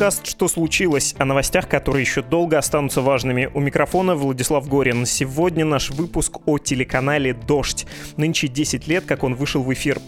подкаст «Что случилось?» о новостях, которые еще долго останутся важными. У микрофона Владислав Горин. Сегодня наш выпуск о телеканале «Дождь». Нынче 10 лет, как он вышел в эфир.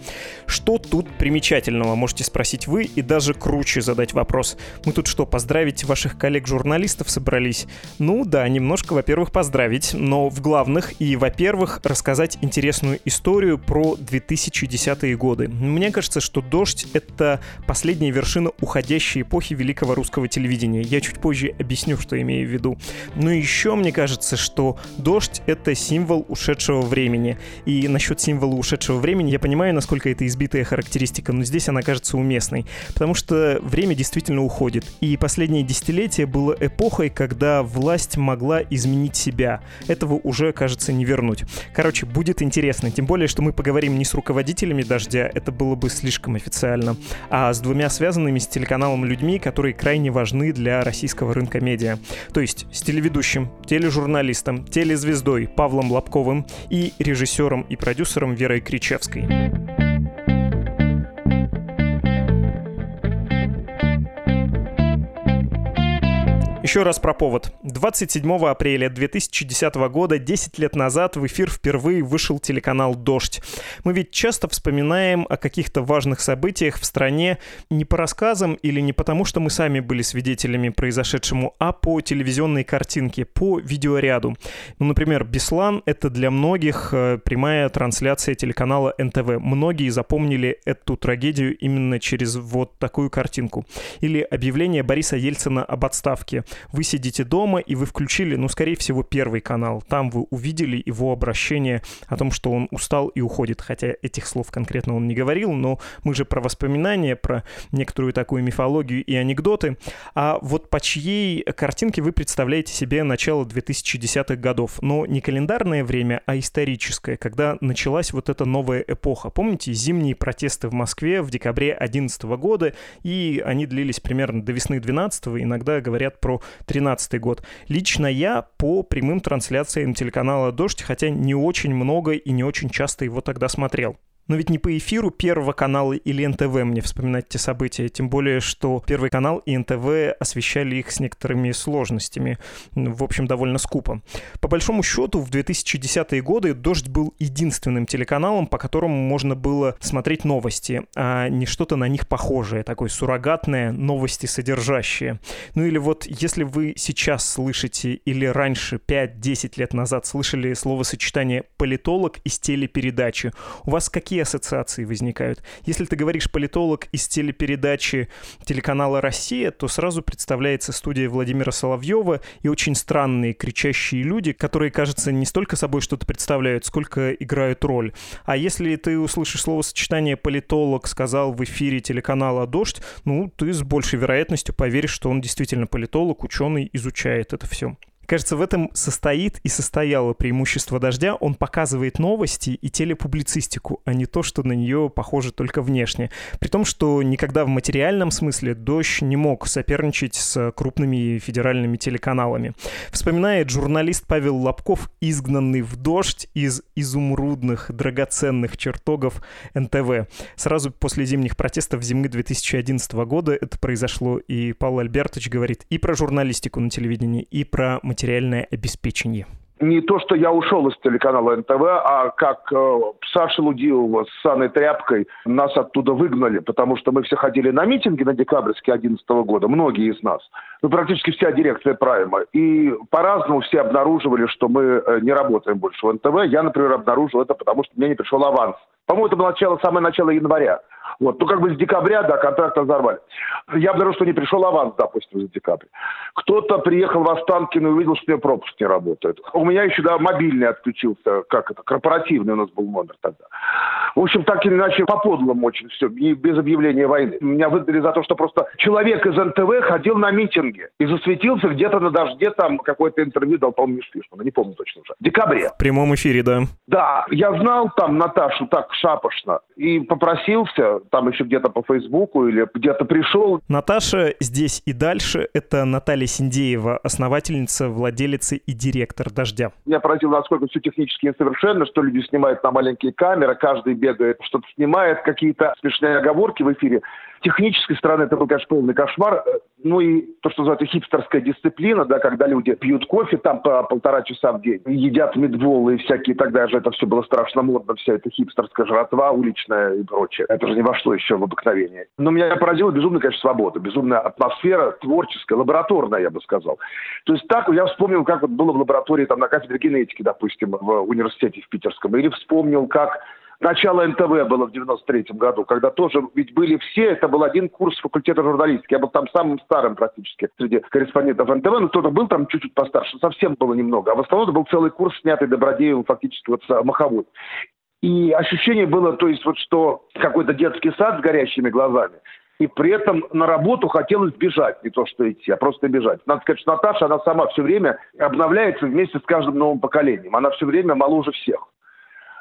Что тут примечательного, можете спросить вы и даже круче задать вопрос. Мы тут что, поздравить ваших коллег-журналистов собрались? Ну да, немножко, во-первых, поздравить, но в главных и, во-первых, рассказать интересную историю про 2010-е годы. Мне кажется, что «Дождь» — это последняя вершина уходящей эпохи великого русского телевидения. Я чуть позже объясню, что имею в виду. Но еще мне кажется, что «Дождь» — это символ ушедшего времени. И насчет символа ушедшего времени я понимаю, насколько это избитая характеристика, но здесь она кажется уместной, потому что время действительно уходит. И последнее десятилетие было эпохой, когда власть могла изменить себя. Этого уже, кажется, не вернуть. Короче, будет интересно, тем более, что мы поговорим не с руководителями «Дождя», это было бы слишком официально, а с двумя связанными с телеканалом людьми, которые крайне важны для российского рынка медиа. То есть с телеведущим, тележурналистом, телезвездой Павлом Лобковым и режиссером и продюсером Верой Кричевской. Еще раз про повод. 27 апреля 2010 года, 10 лет назад, в эфир впервые вышел телеканал «Дождь». Мы ведь часто вспоминаем о каких-то важных событиях в стране не по рассказам или не потому, что мы сами были свидетелями произошедшему, а по телевизионной картинке, по видеоряду. Ну, например, «Беслан» — это для многих э, прямая трансляция телеканала НТВ. Многие запомнили эту трагедию именно через вот такую картинку. Или объявление Бориса Ельцина об отставке — вы сидите дома, и вы включили, ну, скорее всего, первый канал. Там вы увидели его обращение о том, что он устал и уходит. Хотя этих слов конкретно он не говорил, но мы же про воспоминания, про некоторую такую мифологию и анекдоты. А вот по чьей картинке вы представляете себе начало 2010-х годов? Но не календарное время, а историческое, когда началась вот эта новая эпоха. Помните зимние протесты в Москве в декабре 2011 года, и они длились примерно до весны 12 иногда говорят про 2013 год. Лично я по прямым трансляциям телеканала «Дождь», хотя не очень много и не очень часто его тогда смотрел. Но ведь не по эфиру Первого канала или НТВ мне вспоминать те события, тем более, что Первый канал и НТВ освещали их с некоторыми сложностями, в общем, довольно скупо. По большому счету, в 2010-е годы «Дождь» был единственным телеканалом, по которому можно было смотреть новости, а не что-то на них похожее, такое суррогатное, новости содержащее. Ну или вот, если вы сейчас слышите или раньше, 5-10 лет назад, слышали словосочетание «политолог» из телепередачи, у вас какие какие ассоциации возникают? Если ты говоришь политолог из телепередачи телеканала «Россия», то сразу представляется студия Владимира Соловьева и очень странные кричащие люди, которые, кажется, не столько собой что-то представляют, сколько играют роль. А если ты услышишь словосочетание «политолог» сказал в эфире телеканала «Дождь», ну, ты с большей вероятностью поверишь, что он действительно политолог, ученый, изучает это все. Кажется, в этом состоит и состояло преимущество «Дождя». Он показывает новости и телепублицистику, а не то, что на нее похоже только внешне. При том, что никогда в материальном смысле «Дождь» не мог соперничать с крупными федеральными телеканалами. Вспоминает журналист Павел Лобков, изгнанный в «Дождь» из изумрудных, драгоценных чертогов НТВ. Сразу после зимних протестов зимы 2011 года это произошло, и Павел Альбертович говорит и про журналистику на телевидении, и про материальное обеспечение? не то, что я ушел из телеканала НТВ, а как э, Саша Лудилова с Саной Тряпкой нас оттуда выгнали, потому что мы все ходили на митинги на декабрьске 2011 года, многие из нас, ну, практически вся дирекция Прайма, и по-разному все обнаруживали, что мы э, не работаем больше в НТВ. Я, например, обнаружил это, потому что мне не пришел аванс. По-моему, это было начало, самое начало января. Вот. Ну, как бы с декабря, да, контракт разорвали. Я обнаружил, что не пришел аванс, допустим, за декабрь. Кто-то приехал в Останкино и увидел, что у меня пропуск не работает. У меня еще, да, мобильный отключился, как это, корпоративный у нас был номер тогда. В общем, так или иначе, по-подлому очень все, и без объявления войны. Меня выдали за то, что просто человек из НТВ ходил на митинги и засветился где-то на дожде, там какое-то интервью дал, по-моему, Мишлишмана, не помню точно уже. В декабре. В прямом эфире, да. Да, я знал там Наташу так шапошно и попросился, там еще где-то по Фейсбуку или где-то пришел. Наташа здесь и дальше — это Наталья Синдеева, основательница, владелица и директор «Дождя». Меня поразило, насколько все технически несовершенно, что люди снимают на маленькие камеры, каждый бегает, что-то снимает, какие-то смешные оговорки в эфире. Технической стороны это был, конечно, полный кошмар. ну и то, что называется хипстерская дисциплина, да, когда люди пьют кофе там по полтора часа в день, едят медволы и всякие, тогда же это все было страшно модно, вся эта хипстерская жратва уличная и прочее. Это же не вошло еще в обыкновение. Но меня поразила безумная, конечно, свобода, безумная атмосфера творческая, лабораторная, я бы сказал. То есть так я вспомнил, как вот было в лаборатории там на кафедре генетики, допустим, в университете в Питерском, или вспомнил, как Начало НТВ было в 93 году, когда тоже ведь были все, это был один курс факультета журналистики. Я был там самым старым практически среди корреспондентов НТВ, но кто-то был там чуть-чуть постарше, совсем было немного. А в основном это был целый курс, снятый Добродеевым фактически вот с Маховой. И ощущение было, то есть вот что какой-то детский сад с горящими глазами, и при этом на работу хотелось бежать, не то что идти, а просто бежать. Надо сказать, что Наташа, она сама все время обновляется вместе с каждым новым поколением. Она все время моложе всех.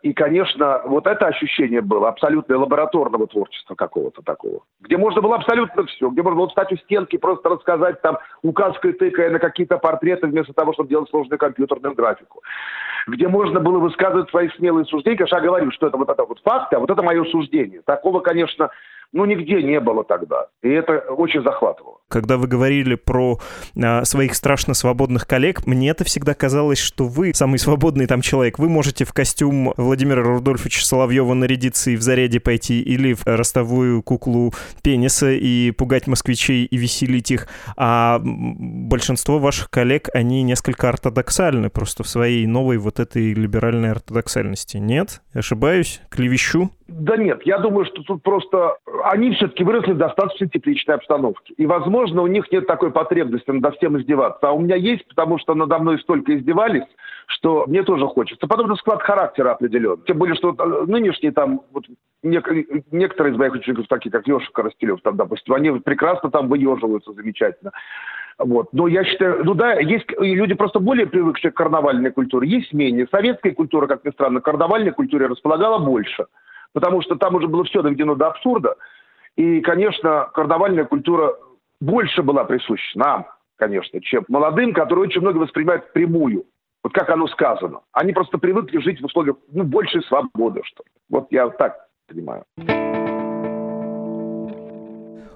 И, конечно, вот это ощущение было абсолютно лабораторного творчества какого-то такого, где можно было абсолютно все, где можно было встать у стенки, просто рассказать там указкой тыкая на какие-то портреты, вместо того, чтобы делать сложную компьютерную графику где можно было высказывать свои смелые суждения. Конечно, я говорю, что это вот это вот факты, а вот это мое суждение. Такого, конечно, ну, нигде не было тогда. И это очень захватывало. Когда вы говорили про а, своих страшно свободных коллег, мне это всегда казалось, что вы самый свободный там человек. Вы можете в костюм Владимира Рудольфовича Соловьева нарядиться и в заряде пойти, или в ростовую куклу пениса и пугать москвичей и веселить их. А большинство ваших коллег, они несколько ортодоксальны просто в своей новой вот этой либеральной ортодоксальности. Нет? Ошибаюсь? Клевещу? Да нет, я думаю, что тут просто они все-таки выросли в достаточно тепличной обстановке. И, возможно, у них нет такой потребности над всем издеваться. А у меня есть, потому что надо мной столько издевались, что мне тоже хочется. Потом это склад характера определен. Тем более, что э, нынешние там, вот, некоторые из моих учеников, такие как Леша Коростелев, там, допустим, они прекрасно там выеживаются замечательно. Вот. Но я считаю, ну да, есть люди просто более привыкшие к карнавальной культуре, есть менее. Советская культура, как ни странно, к карнавальной культуре располагала больше – потому что там уже было все доведено до абсурда. И, конечно, карнавальная культура больше была присуща нам, конечно, чем молодым, которые очень много воспринимают прямую. Вот как оно сказано. Они просто привыкли жить в условиях ну, большей свободы, что ли. Вот я так понимаю.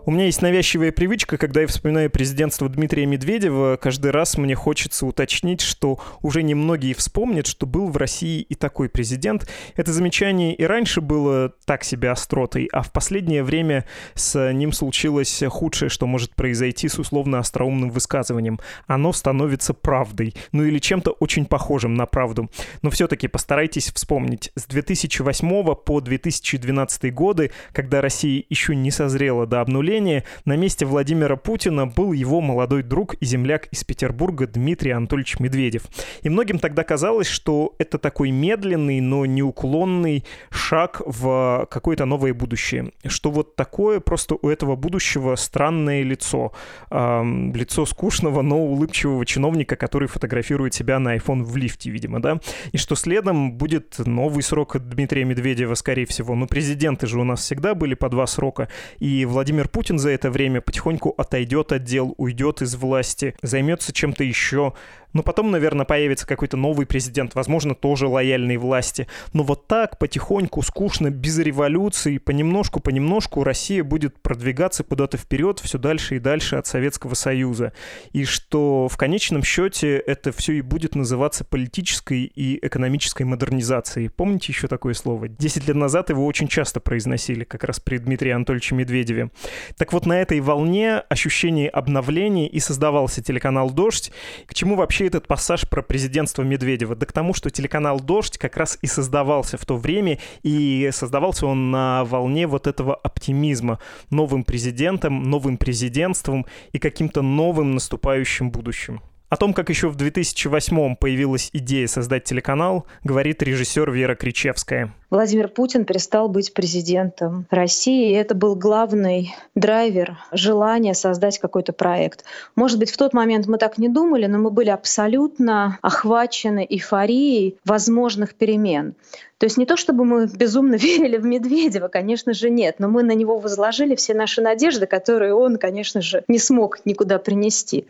У меня есть навязчивая привычка, когда я вспоминаю президентство Дмитрия Медведева, каждый раз мне хочется уточнить, что уже немногие вспомнят, что был в России и такой президент. Это замечание и раньше было так себе остротой, а в последнее время с ним случилось худшее, что может произойти с условно остроумным высказыванием. Оно становится правдой, ну или чем-то очень похожим на правду. Но все-таки постарайтесь вспомнить. С 2008 по 2012 годы, когда Россия еще не созрела до обнуления, сожалению, на месте Владимира Путина был его молодой друг и земляк из Петербурга Дмитрий Анатольевич Медведев. И многим тогда казалось, что это такой медленный, но неуклонный шаг в какое-то новое будущее. Что вот такое просто у этого будущего странное лицо. Эм, лицо скучного, но улыбчивого чиновника, который фотографирует себя на iPhone в лифте, видимо, да? И что следом будет новый срок Дмитрия Медведева, скорее всего. Ну, президенты же у нас всегда были по два срока. И Владимир Путин Путин за это время потихоньку отойдет от дел, уйдет из власти, займется чем-то еще, но потом, наверное, появится какой-то новый президент, возможно, тоже лояльной власти. Но вот так, потихоньку, скучно, без революции, понемножку, понемножку Россия будет продвигаться куда-то вперед, все дальше и дальше от Советского Союза. И что в конечном счете это все и будет называться политической и экономической модернизацией. Помните еще такое слово? Десять лет назад его очень часто произносили, как раз при Дмитрии Анатольевиче Медведеве. Так вот, на этой волне ощущение обновления и создавался телеканал «Дождь». К чему вообще этот пассаж про президентство Медведева? Да к тому, что телеканал «Дождь» как раз и создавался в то время, и создавался он на волне вот этого оптимизма новым президентом, новым президентством и каким-то новым наступающим будущим. О том, как еще в 2008 появилась идея создать телеканал, говорит режиссер Вера Кричевская. Владимир Путин перестал быть президентом России, и это был главный драйвер желания создать какой-то проект. Может быть, в тот момент мы так не думали, но мы были абсолютно охвачены эйфорией возможных перемен. То есть не то, чтобы мы безумно верили в Медведева, конечно же, нет, но мы на него возложили все наши надежды, которые он, конечно же, не смог никуда принести.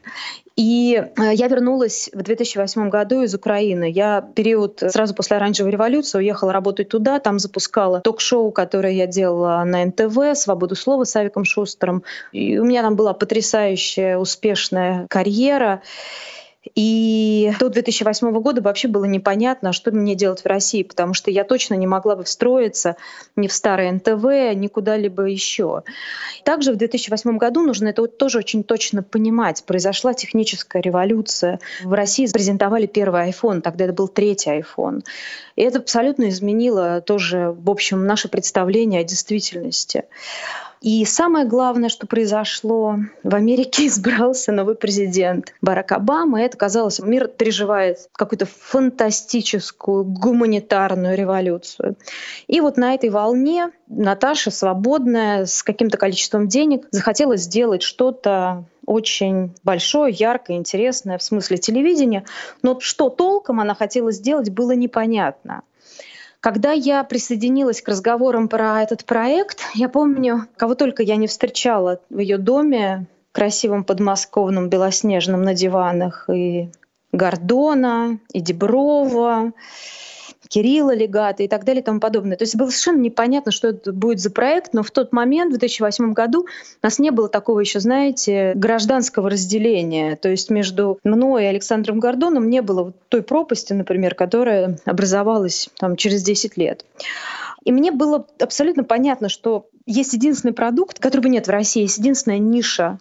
И э, я вернулась в 2008 году из Украины. Я период сразу после оранжевой революции уехала работать туда, Там запускала ток-шоу, которое я делала на НТВ «Свободу слова» с Авиком Шустером. И у меня там была потрясающая, успешная карьера. И до 2008 года вообще было непонятно, что мне делать в России, потому что я точно не могла бы встроиться ни в старое НТВ, ни куда-либо еще. Также в 2008 году нужно это тоже очень точно понимать. Произошла техническая революция. В России презентовали первый iPhone, тогда это был третий iPhone. И это абсолютно изменило тоже, в общем, наше представление о действительности. И самое главное, что произошло, в Америке избрался новый президент Барак Обама, и казалось, мир переживает какую-то фантастическую гуманитарную революцию. И вот на этой волне Наташа, свободная, с каким-то количеством денег, захотела сделать что-то очень большое, яркое, интересное в смысле телевидения. Но что толком она хотела сделать, было непонятно. Когда я присоединилась к разговорам про этот проект, я помню, кого только я не встречала в ее доме, красивом подмосковном белоснежном на диванах, и Гордона, и Деброва, Кирилла Легата и так далее и тому подобное. То есть было совершенно непонятно, что это будет за проект, но в тот момент, в 2008 году, у нас не было такого еще, знаете, гражданского разделения. То есть между мной и Александром Гордоном не было той пропасти, например, которая образовалась там, через 10 лет. И мне было абсолютно понятно, что есть единственный продукт, которого нет в России, есть единственная ниша.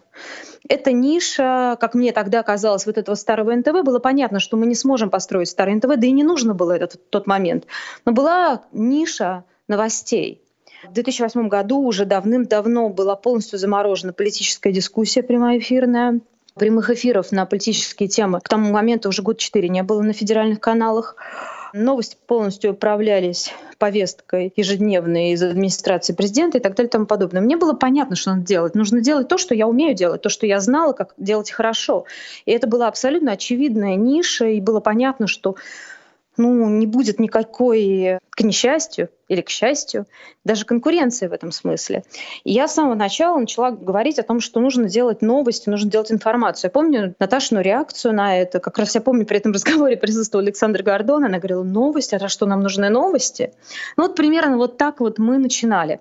Эта ниша, как мне тогда казалось, вот этого старого НТВ, было понятно, что мы не сможем построить старый НТВ, да и не нужно было этот тот момент. Но была ниша новостей. В 2008 году уже давным-давно была полностью заморожена политическая дискуссия прямоэфирная. Прямых эфиров на политические темы к тому моменту уже год четыре не было на федеральных каналах. Новости полностью управлялись повесткой ежедневной из администрации президента и так далее и тому подобное. Мне было понятно, что надо делать. Нужно делать то, что я умею делать, то, что я знала, как делать хорошо. И это была абсолютно очевидная ниша, и было понятно, что ну, не будет никакой, к несчастью или к счастью, даже конкуренции в этом смысле. И я с самого начала начала говорить о том, что нужно делать новости, нужно делать информацию. Я помню Наташину реакцию на это. Как раз я помню, при этом разговоре присутствовал Александр Гордон. Она говорила, новости, а что нам нужны новости? Ну вот примерно вот так вот мы начинали.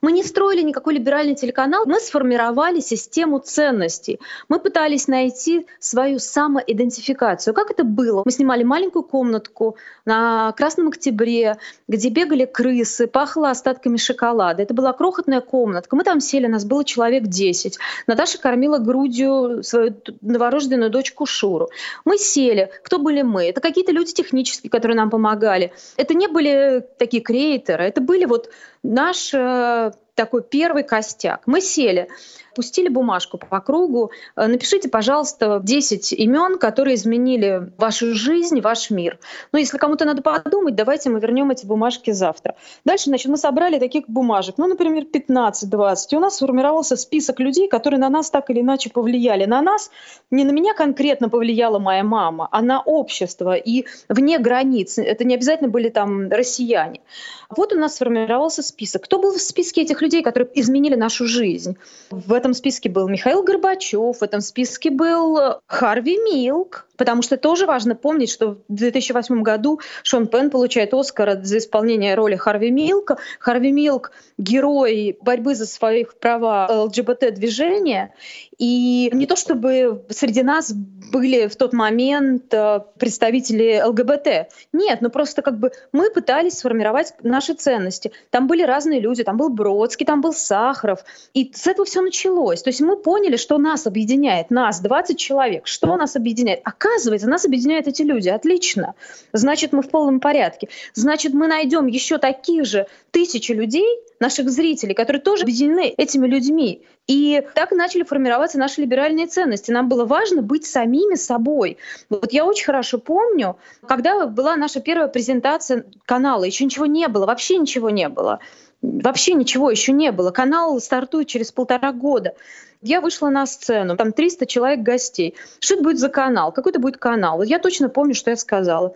Мы не строили никакой либеральный телеканал, мы сформировали систему ценностей. Мы пытались найти свою самоидентификацию. Как это было? Мы снимали маленькую комнатку на Красном Октябре, где бегали крысы, пахло остатками шоколада. Это была крохотная комнатка. Мы там сели, нас было человек 10. Наташа кормила грудью свою новорожденную дочку Шуру. Мы сели. Кто были мы? Это какие-то люди технические, которые нам помогали. Это не были такие креаторы, это были вот наш э, такой первый костяк. Мы сели пустили бумажку по кругу. Э, напишите, пожалуйста, 10 имен, которые изменили вашу жизнь, ваш мир. Но если кому-то надо подумать, давайте мы вернем эти бумажки завтра. Дальше, значит, мы собрали таких бумажек, ну, например, 15-20. И у нас сформировался список людей, которые на нас так или иначе повлияли. На нас, не на меня конкретно повлияла моя мама, а на общество и вне границ. Это не обязательно были там россияне. Вот у нас сформировался список. Кто был в списке этих людей, которые изменили нашу жизнь? В этом списке был Михаил Горбачев, в этом списке был Харви Милк, потому что тоже важно помнить, что в 2008 году Шон Пен получает Оскар за исполнение роли Харви Милка. Харви Милк — герой борьбы за свои права ЛГБТ-движения, и не то чтобы среди нас были в тот момент э, представители ЛГБТ. Нет, ну просто как бы мы пытались сформировать наши ценности. Там были разные люди, там был Бродский, там был Сахаров. И с этого все началось. То есть мы поняли, что нас объединяет, нас, 20 человек, что нас объединяет. Оказывается, нас объединяют эти люди. Отлично. Значит, мы в полном порядке. Значит, мы найдем еще таких же тысячи людей, наших зрителей, которые тоже объединены этими людьми. И так начали формироваться наши либеральные ценности. Нам было важно быть самими собой. Вот я очень хорошо помню, когда была наша первая презентация канала, еще ничего не было, вообще ничего не было. Вообще ничего еще не было. Канал стартует через полтора года. Я вышла на сцену, там 300 человек гостей. Что это будет за канал? Какой это будет канал? Вот я точно помню, что я сказала.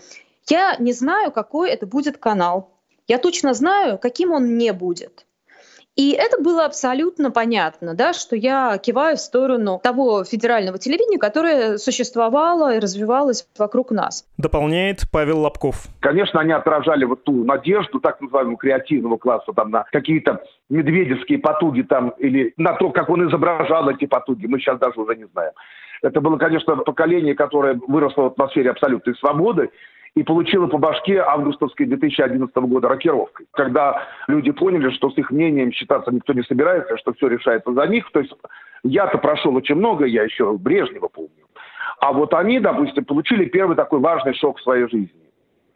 Я не знаю, какой это будет канал. Я точно знаю, каким он не будет. И это было абсолютно понятно, да, что я киваю в сторону того федерального телевидения, которое существовало и развивалось вокруг нас. Дополняет Павел Лобков. Конечно, они отражали вот ту надежду, так называемого креативного класса, там, на какие-то медведевские потуги там, или на то, как он изображал эти потуги, мы сейчас даже уже не знаем. Это было, конечно, поколение, которое выросло в атмосфере абсолютной свободы, и получила по башке августовской 2011 года рокировкой. Когда люди поняли, что с их мнением считаться никто не собирается, что все решается за них. То есть я-то прошел очень много, я еще Брежнева помню. А вот они, допустим, получили первый такой важный шок в своей жизни.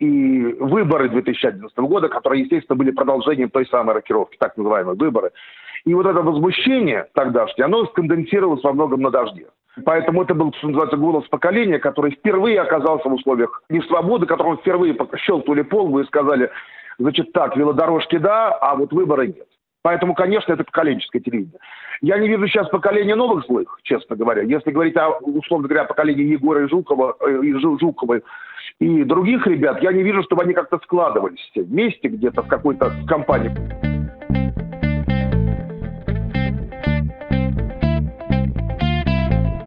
И выборы 2011 года, которые, естественно, были продолжением той самой рокировки, так называемые выборы. И вот это возмущение тогдашнее, оно сконденсировалось во многом на дожде. Поэтому это был, что называется, голос поколения, который впервые оказался в условиях несвободы, которому впервые щелкнули полбу и сказали, значит, так, велодорожки да, а вот выбора нет. Поэтому, конечно, это поколенческое телевидение. Я не вижу сейчас поколения новых злых, честно говоря. Если говорить о, условно говоря, поколении Егора и Жукова, э, и Жукова и других ребят, я не вижу, чтобы они как-то складывались вместе где-то в какой-то компании.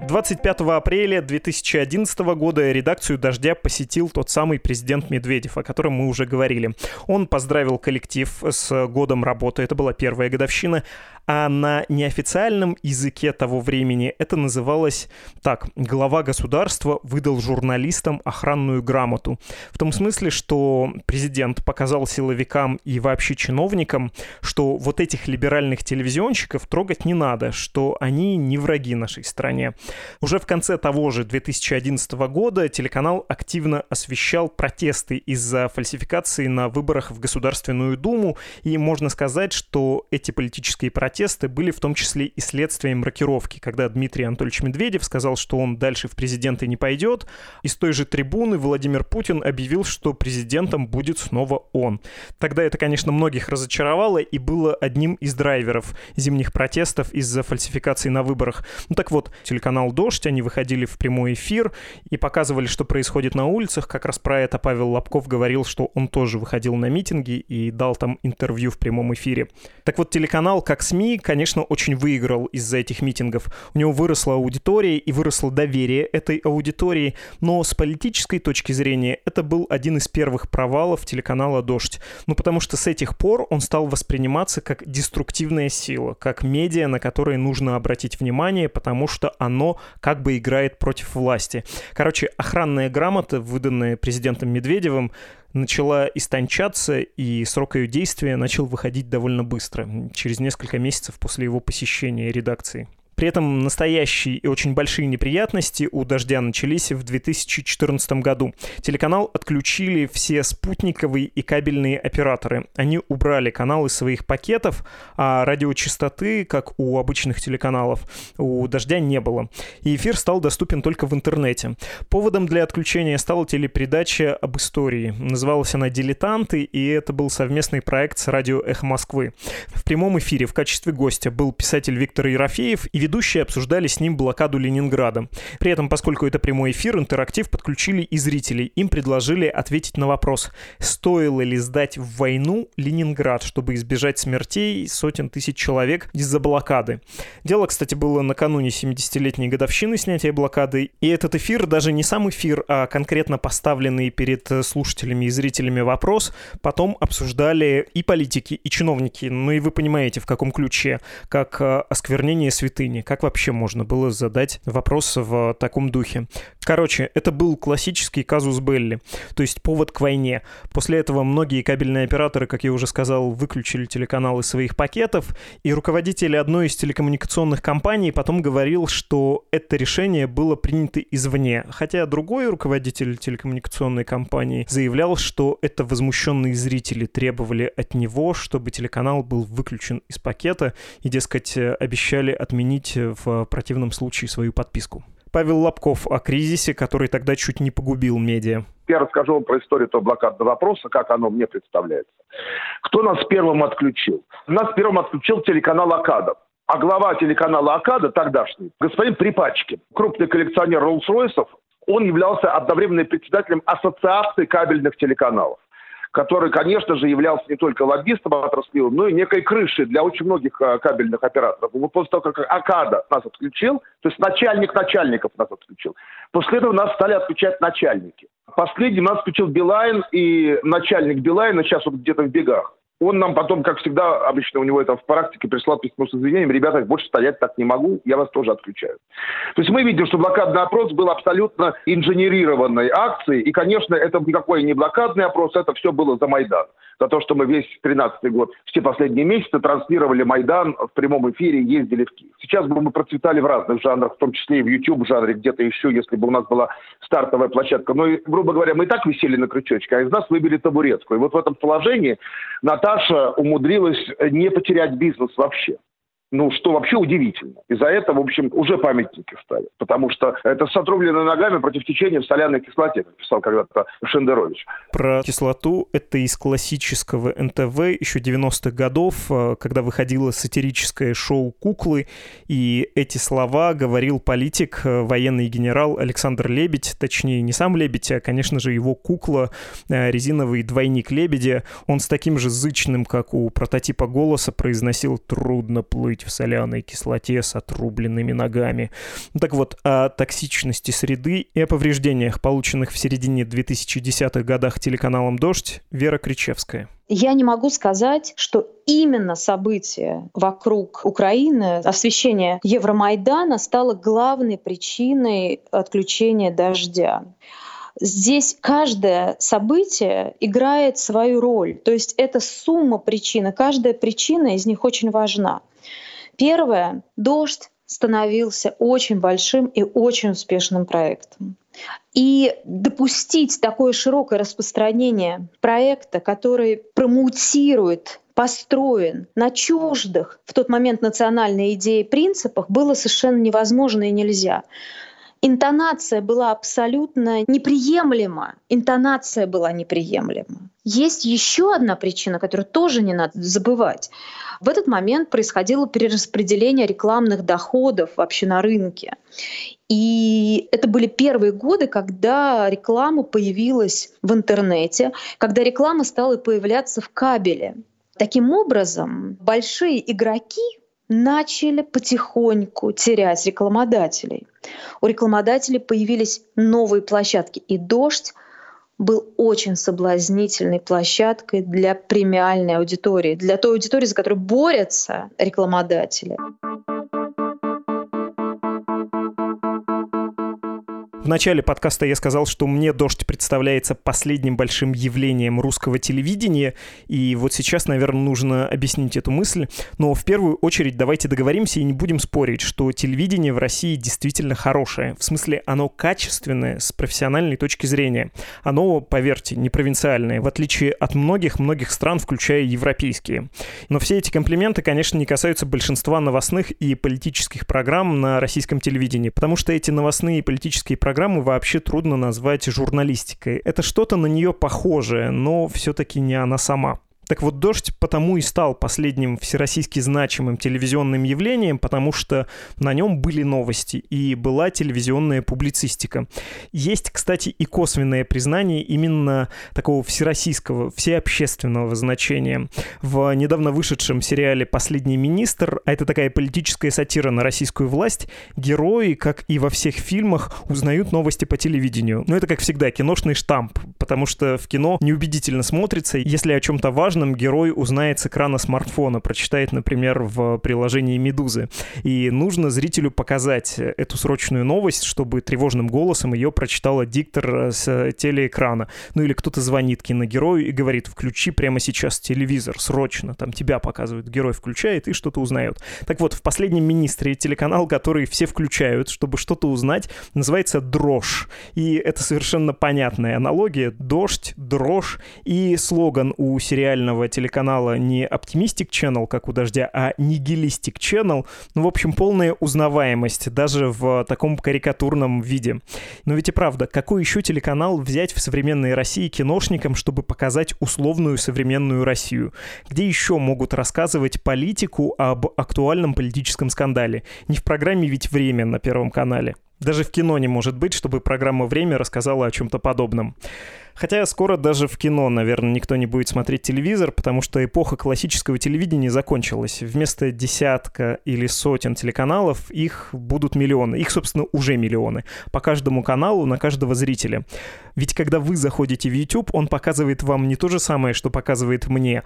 25 апреля 2011 года редакцию «Дождя» посетил тот самый президент Медведев, о котором мы уже говорили. Он поздравил коллектив с годом работы, это была первая годовщина, а на неофициальном языке того времени это называлось так. Глава государства выдал журналистам охранную грамоту. В том смысле, что президент показал силовикам и вообще чиновникам, что вот этих либеральных телевизионщиков трогать не надо, что они не враги нашей стране. Уже в конце того же 2011 года телеканал активно освещал протесты из-за фальсификации на выборах в Государственную Думу, и можно сказать, что эти политические протесты протесты были в том числе и следствием рокировки, когда Дмитрий Анатольевич Медведев сказал, что он дальше в президенты не пойдет, и с той же трибуны Владимир Путин объявил, что президентом будет снова он. Тогда это, конечно, многих разочаровало и было одним из драйверов зимних протестов из-за фальсификации на выборах. Ну так вот, телеканал «Дождь», они выходили в прямой эфир и показывали, что происходит на улицах. Как раз про это Павел Лобков говорил, что он тоже выходил на митинги и дал там интервью в прямом эфире. Так вот, телеканал, как СМИ, конечно, очень выиграл из-за этих митингов. У него выросла аудитория и выросло доверие этой аудитории, но с политической точки зрения это был один из первых провалов телеканала «Дождь». Ну, потому что с этих пор он стал восприниматься как деструктивная сила, как медиа, на которое нужно обратить внимание, потому что оно как бы играет против власти. Короче, охранная грамота, выданная президентом Медведевым, начала истончаться, и срок ее действия начал выходить довольно быстро, через несколько месяцев после его посещения редакции. При этом настоящие и очень большие неприятности у «Дождя» начались в 2014 году. Телеканал отключили все спутниковые и кабельные операторы. Они убрали каналы своих пакетов, а радиочастоты, как у обычных телеканалов, у «Дождя» не было. И эфир стал доступен только в интернете. Поводом для отключения стала телепередача об истории. Называлась она «Дилетанты», и это был совместный проект с радио «Эхо Москвы». В прямом эфире в качестве гостя был писатель Виктор Ерофеев и ведущие обсуждали с ним блокаду Ленинграда. При этом, поскольку это прямой эфир, интерактив подключили и зрителей. Им предложили ответить на вопрос, стоило ли сдать в войну Ленинград, чтобы избежать смертей сотен тысяч человек из-за блокады. Дело, кстати, было накануне 70-летней годовщины снятия блокады, и этот эфир даже не сам эфир, а конкретно поставленный перед слушателями и зрителями вопрос, потом обсуждали и политики, и чиновники. Ну и вы понимаете, в каком ключе, как э, осквернение святыни времени. Как вообще можно было задать вопрос в таком духе? Короче, это был классический казус Белли, то есть повод к войне. После этого многие кабельные операторы, как я уже сказал, выключили телеканалы своих пакетов, и руководитель одной из телекоммуникационных компаний потом говорил, что это решение было принято извне, хотя другой руководитель телекоммуникационной компании заявлял, что это возмущенные зрители требовали от него, чтобы телеканал был выключен из пакета и, дескать, обещали отменить отменить э, в противном случае свою подписку. Павел Лобков о кризисе, который тогда чуть не погубил медиа. Я расскажу вам про историю этого блокадного вопроса, как оно мне представляется. Кто нас первым отключил? Нас первым отключил телеканал «Акада». А глава телеканала «Акада» тогдашний, господин Припачкин, крупный коллекционер Роллс-Ройсов, он являлся одновременно председателем Ассоциации кабельных телеканалов. Который, конечно же, являлся не только лоббистом отраслевым, но и некой крышей для очень многих э, кабельных операторов. Вот после того, как АКАДа нас отключил, то есть начальник начальников нас отключил, после этого нас стали отключать начальники. Последним нас отключил Билайн, и начальник Билайна сейчас вот где-то в бегах. Он нам потом, как всегда, обычно у него это в практике, прислал письмо с извинением. Ребята, больше стоять так не могу, я вас тоже отключаю. То есть мы видим, что блокадный опрос был абсолютно инженерированной акцией. И, конечно, это никакой не блокадный опрос, это все было за Майдан за то, что мы весь 13 год, все последние месяцы транслировали Майдан в прямом эфире, ездили в Киев. Сейчас бы мы процветали в разных жанрах, в том числе и в YouTube-жанре, где-то еще, если бы у нас была стартовая площадка. Но, грубо говоря, мы и так висели на крючочке, а из нас выбили табуретку. И вот в этом положении Наташа умудрилась не потерять бизнес вообще ну, что вообще удивительно. И за это, в общем, уже памятники ставят. Потому что это с отрубленными ногами против течения в соляной кислоте, как писал когда-то Шендерович. Про кислоту это из классического НТВ еще 90-х годов, э, когда выходило сатирическое шоу «Куклы», и эти слова говорил политик, э, военный генерал Александр Лебедь, точнее, не сам Лебедь, а, конечно же, его кукла, э, резиновый двойник Лебедя. Он с таким же зычным, как у прототипа голоса, произносил «трудно плыть быть в соляной кислоте с отрубленными ногами. Так вот, о токсичности среды и о повреждениях, полученных в середине 2010-х годах телеканалом «Дождь» Вера Кричевская. Я не могу сказать, что именно событие вокруг Украины, освещение Евромайдана стало главной причиной отключения дождя. Здесь каждое событие играет свою роль. То есть это сумма причин, и каждая причина из них очень важна. Первое, дождь становился очень большим и очень успешным проектом. И допустить такое широкое распространение проекта, который промутирует построен на чуждых в тот момент национальной идеи принципах, было совершенно невозможно и нельзя. Интонация была абсолютно неприемлема. Интонация была неприемлема. Есть еще одна причина, которую тоже не надо забывать. В этот момент происходило перераспределение рекламных доходов вообще на рынке. И это были первые годы, когда реклама появилась в интернете, когда реклама стала появляться в кабеле. Таким образом, большие игроки начали потихоньку терять рекламодателей. У рекламодателей появились новые площадки, и «Дождь» был очень соблазнительной площадкой для премиальной аудитории, для той аудитории, за которую борются рекламодатели. В начале подкаста я сказал, что мне «Дождь» представляется последним большим явлением русского телевидения, и вот сейчас, наверное, нужно объяснить эту мысль. Но в первую очередь давайте договоримся и не будем спорить, что телевидение в России действительно хорошее. В смысле, оно качественное с профессиональной точки зрения. Оно, поверьте, не провинциальное, в отличие от многих-многих стран, включая европейские. Но все эти комплименты, конечно, не касаются большинства новостных и политических программ на российском телевидении, потому что эти новостные и политические программы программу вообще трудно назвать журналистикой. Это что-то на нее похожее, но все-таки не она сама. Так вот, «Дождь» потому и стал последним всероссийски значимым телевизионным явлением, потому что на нем были новости и была телевизионная публицистика. Есть, кстати, и косвенное признание именно такого всероссийского, всеобщественного значения. В недавно вышедшем сериале «Последний министр», а это такая политическая сатира на российскую власть, герои, как и во всех фильмах, узнают новости по телевидению. Но это, как всегда, киношный штамп, потому что в кино неубедительно смотрится, если о чем-то важно важном герой узнает с экрана смартфона, прочитает, например, в приложении «Медузы». И нужно зрителю показать эту срочную новость, чтобы тревожным голосом ее прочитала диктор с телеэкрана. Ну или кто-то звонит киногерою и говорит, включи прямо сейчас телевизор, срочно, там тебя показывают, герой включает и что-то узнает. Так вот, в «Последнем министре» телеканал, который все включают, чтобы что-то узнать, называется «Дрожь». И это совершенно понятная аналогия. Дождь, дрожь и слоган у сериального федерального телеканала не Optimistic Channel, как у Дождя, а Nihilistic Channel. Ну, в общем, полная узнаваемость, даже в таком карикатурном виде. Но ведь и правда, какой еще телеканал взять в современной России киношникам, чтобы показать условную современную Россию? Где еще могут рассказывать политику об актуальном политическом скандале? Не в программе «Ведь время» на Первом канале. Даже в кино не может быть, чтобы программа «Время» рассказала о чем-то подобном. Хотя скоро даже в кино, наверное, никто не будет смотреть телевизор, потому что эпоха классического телевидения закончилась. Вместо десятка или сотен телеканалов их будут миллионы. Их, собственно, уже миллионы. По каждому каналу на каждого зрителя. Ведь когда вы заходите в YouTube, он показывает вам не то же самое, что показывает мне.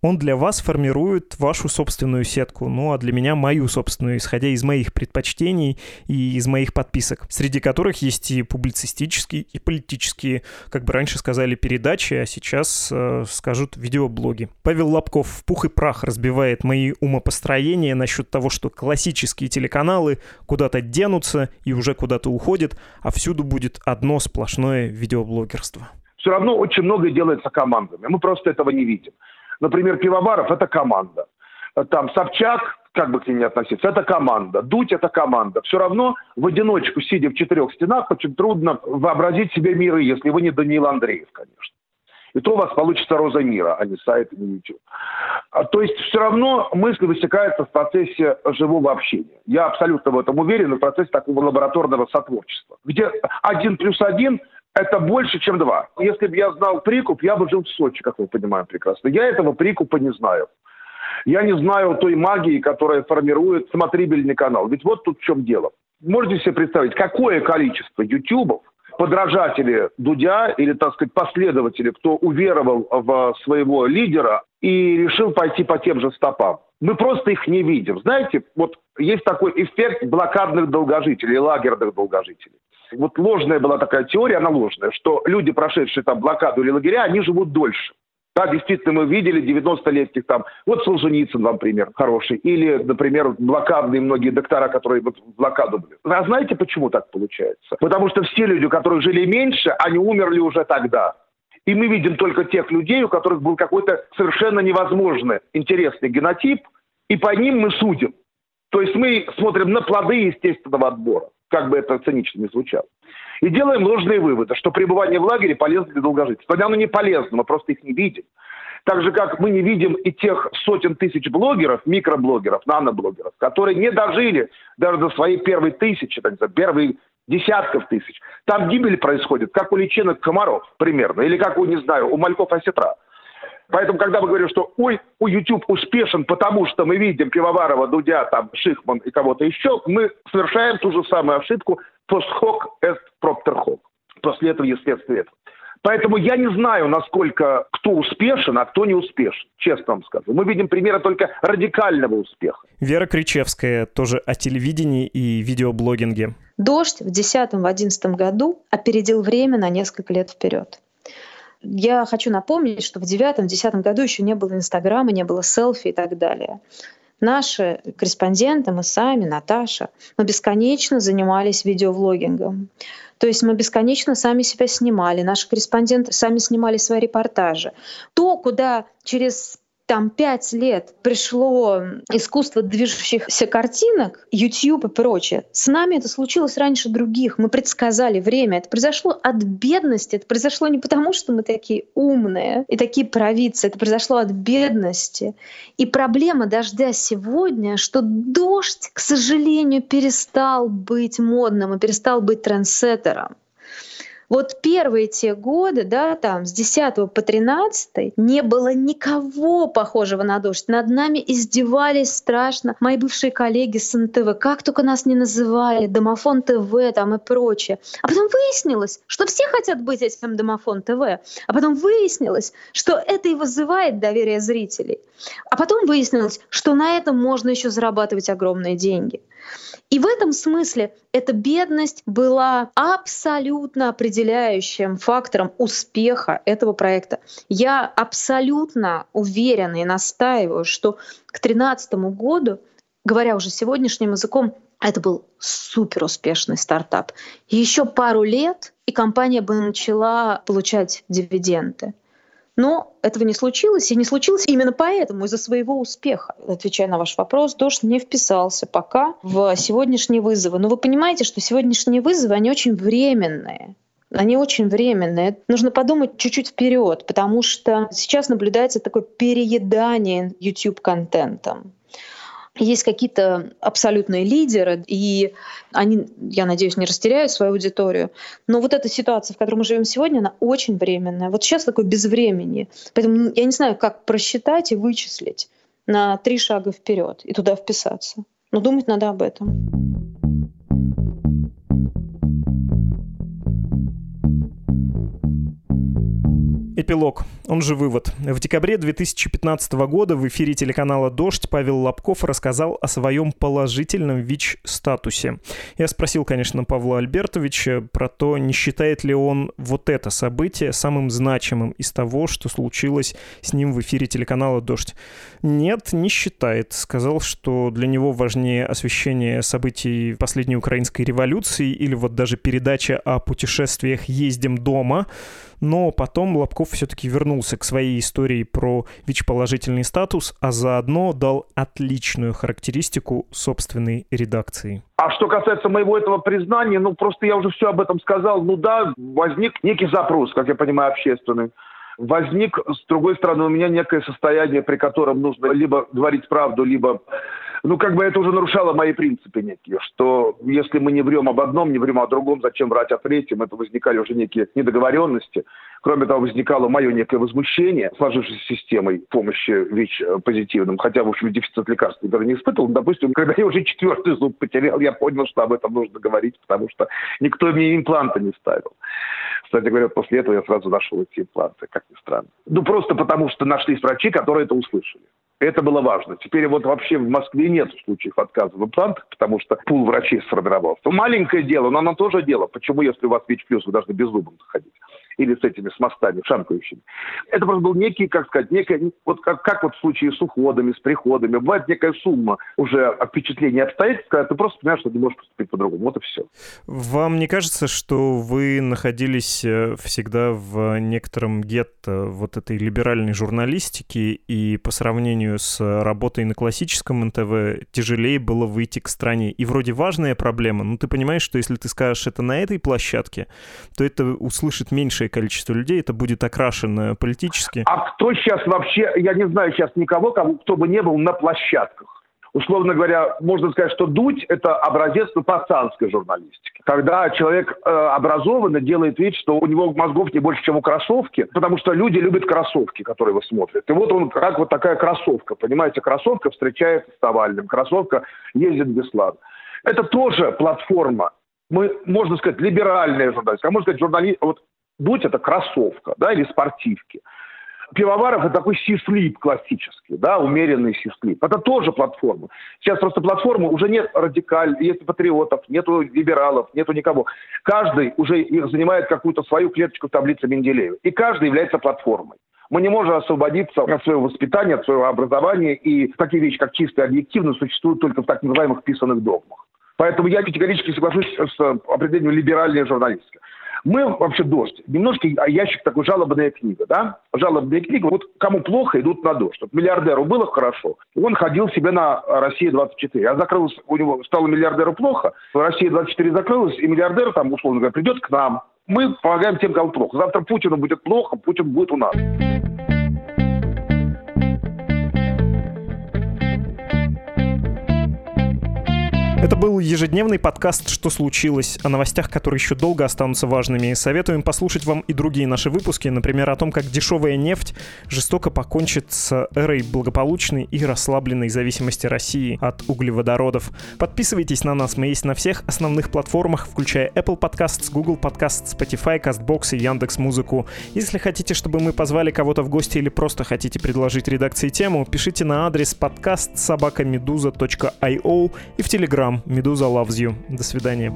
Он для вас формирует вашу собственную сетку, ну а для меня мою собственную, исходя из моих предпочтений и из моих подписок, среди которых есть и публицистические, и политические, как бы раньше сказали, передачи, а сейчас э, скажут видеоблоги. Павел Лобков в пух и прах разбивает мои умопостроения насчет того, что классические телеканалы куда-то денутся и уже куда-то уходят, а всюду будет одно сплошное видеоблогерство. Все равно очень многое делается командами. Мы просто этого не видим. Например, Пивоваров – это команда. Там Собчак, как бы к ним ни относиться, это команда. Дуть – это команда. Все равно в одиночку, сидя в четырех стенах, очень трудно вообразить себе миры, если вы не Даниил Андреев, конечно. И то у вас получится роза мира, а не сайт, и не YouTube. А, то есть все равно мысли высекаются в процессе живого общения. Я абсолютно в этом уверен, в процессе такого лабораторного сотворчества, где один плюс один это больше, чем два. Если бы я знал прикуп, я бы жил в Сочи, как вы понимаете прекрасно. Я этого прикупа не знаю. Я не знаю той магии, которая формирует смотрибельный канал. Ведь вот тут в чем дело. Можете себе представить, какое количество ютубов, подражатели Дудя или, так сказать, последователи, кто уверовал в своего лидера и решил пойти по тем же стопам. Мы просто их не видим. Знаете, вот есть такой эффект блокадных долгожителей, лагерных долгожителей. Вот ложная была такая теория, она ложная, что люди, прошедшие там блокаду или лагеря, они живут дольше. Да, действительно, мы видели 90-летних там, вот Солженицын пример хороший, или, например, блокадные многие доктора, которые вот в блокаду были. А знаете, почему так получается? Потому что все люди, которые жили меньше, они умерли уже тогда. И мы видим только тех людей, у которых был какой-то совершенно невозможный интересный генотип, и по ним мы судим. То есть мы смотрим на плоды естественного отбора как бы это цинично не звучало. И делаем ложные выводы, что пребывание в лагере полезно для долгожительства. Оно не полезно, мы просто их не видим. Так же, как мы не видим и тех сотен тысяч блогеров, микроблогеров, наноблогеров, которые не дожили даже до своей первой тысячи, так сказать, первой десятков тысяч. Там гибель происходит, как у личинок комаров примерно, или как у, не знаю, у мальков осетра. Поэтому, когда мы говорим, что ой, у YouTube успешен, потому что мы видим Пивоварова, Дудя, там, Шихман и кого-то еще, мы совершаем ту же самую ошибку est propter hoc. После этого есть следствие этого. Поэтому я не знаю, насколько кто успешен, а кто не успешен, честно вам скажу. Мы видим примеры только радикального успеха. Вера Кричевская тоже о телевидении и видеоблогинге. «Дождь» в 2010-2011 году опередил время на несколько лет вперед. Я хочу напомнить, что в девятом-десятом году еще не было Инстаграма, не было селфи и так далее. Наши корреспонденты, мы сами, Наташа, мы бесконечно занимались видеовлогингом. То есть мы бесконечно сами себя снимали, наши корреспонденты сами снимали свои репортажи. То, куда через там пять лет пришло искусство движущихся картинок, YouTube и прочее. С нами это случилось раньше других. Мы предсказали время. Это произошло от бедности. Это произошло не потому, что мы такие умные и такие провидцы. Это произошло от бедности. И проблема дождя сегодня, что дождь, к сожалению, перестал быть модным и перестал быть трендсеттером. Вот первые те годы, да, там с 10 по 13 не было никого похожего на дождь. Над нами издевались страшно мои бывшие коллеги с НТВ. Как только нас не называли, Домофон ТВ там и прочее. А потом выяснилось, что все хотят быть этим Домофон ТВ. А потом выяснилось, что это и вызывает доверие зрителей. А потом выяснилось, что на этом можно еще зарабатывать огромные деньги. И в этом смысле эта бедность была абсолютно определяющим фактором успеха этого проекта. Я абсолютно уверена и настаиваю, что к 2013 году, говоря уже сегодняшним языком, это был супер успешный стартап. Еще пару лет, и компания бы начала получать дивиденды. Но этого не случилось, и не случилось именно поэтому, из-за своего успеха. Отвечая на ваш вопрос, дождь не вписался пока в сегодняшние вызовы. Но вы понимаете, что сегодняшние вызовы, они очень временные. Они очень временные. Нужно подумать чуть-чуть вперед, потому что сейчас наблюдается такое переедание YouTube-контентом. есть какие-то абсолютные лидеры, и они, я надеюсь, не растеряют свою аудиторию. Но вот эта ситуация, в которой мы живем сегодня, она очень временная. Вот сейчас такое безвремени. Поэтому я не знаю, как просчитать и вычислить на три шага вперед и туда вписаться. Но думать надо об этом. Эпилог, он же вывод. В декабре 2015 года в эфире телеканала «Дождь» Павел Лобков рассказал о своем положительном ВИЧ-статусе. Я спросил, конечно, Павла Альбертовича про то, не считает ли он вот это событие самым значимым из того, что случилось с ним в эфире телеканала «Дождь». Нет, не считает. Сказал, что для него важнее освещение событий последней украинской революции или вот даже передача о путешествиях «Ездим дома», но потом Лобков все-таки вернулся к своей истории про ВИЧ-положительный статус, а заодно дал отличную характеристику собственной редакции. А что касается моего этого признания, ну просто я уже все об этом сказал. Ну да, возник некий запрос, как я понимаю, общественный возник, с другой стороны, у меня некое состояние, при котором нужно либо говорить правду, либо ну, как бы это уже нарушало мои принципы некие, что если мы не врем об одном, не врем о другом, зачем врать о третьем, это возникали уже некие недоговоренности. Кроме того, возникало мое некое возмущение сложившейся системой помощи ВИЧ-позитивным, хотя, в общем, дефицит лекарств никогда не испытывал. Допустим, когда я уже четвертый зуб потерял, я понял, что об этом нужно говорить, потому что никто мне импланта не ставил. Кстати говоря, после этого я сразу нашел эти импланты, как ни странно. Ну, просто потому что нашлись врачи, которые это услышали. Это было важно. Теперь вот вообще в Москве нет случаев отказа в имплантах, потому что пул врачей сформировался. Маленькое дело, но оно тоже дело. Почему, если у вас ВИЧ плюс, вы должны без зубов ходить? Или с этими, с мостами, шамкающими. Это просто был некий, как сказать, некая, вот как, как вот в случае с уходами, с приходами. Бывает некая сумма уже впечатлений обстоятельств, когда ты просто понимаешь, что ты можешь поступить по-другому. Вот и все. Вам не кажется, что вы находились э, всегда в некотором гетто вот этой либеральной журналистики, и по сравнению с работой на классическом НТВ тяжелее было выйти к стране. И вроде важная проблема, но ты понимаешь, что если ты скажешь это на этой площадке, то это услышит меньшее количество людей, это будет окрашено политически. А кто сейчас вообще, я не знаю сейчас никого, кто бы не был на площадках условно говоря, можно сказать, что Дудь – это образец пацанской журналистики. Когда человек э, образованный делает вид, что у него мозгов не больше, чем у кроссовки, потому что люди любят кроссовки, которые его смотрят. И вот он как вот такая кроссовка, понимаете, кроссовка встречается с Навальным, кроссовка ездит в Беслан. Это тоже платформа. Мы, можно сказать, либеральная журналистика, а можно сказать, журналист, вот Дудь – это кроссовка, да, или спортивки. Пивоваров это такой сислип классический, да, умеренный сислип. Это тоже платформа. Сейчас просто платформы уже нет радикаль, есть патриотов, нету либералов, нету никого. Каждый уже занимает какую-то свою клеточку в таблице Менделеева. И каждый является платформой. Мы не можем освободиться от своего воспитания, от своего образования, и такие вещи, как чистая объективность, существуют только в так называемых писанных догмах. Поэтому я категорически соглашусь с определением либеральной журналистики. Мы вообще «Дождь». Немножко ящик такой жалобная книга, да? Жалобная книга. Вот кому плохо, идут на «Дождь». Вот миллиардеру было хорошо, он ходил себе на «Россия-24». А закрылось, у него стало миллиардеру плохо, «Россия-24» закрылась, и миллиардер там, условно говоря, придет к нам. Мы помогаем тем, кому плохо. Завтра Путину будет плохо, Путин будет у нас. Это был ежедневный подкаст «Что случилось?» о новостях, которые еще долго останутся важными. Советуем послушать вам и другие наши выпуски, например, о том, как дешевая нефть жестоко покончит с эрой благополучной и расслабленной зависимости России от углеводородов. Подписывайтесь на нас, мы есть на всех основных платформах, включая Apple Podcasts, Google Podcasts, Spotify, CastBox и Яндекс Музыку. Если хотите, чтобы мы позвали кого-то в гости или просто хотите предложить редакции тему, пишите на адрес подкаст собакамедуза.io и в Telegram Медуза loves you. До свидания.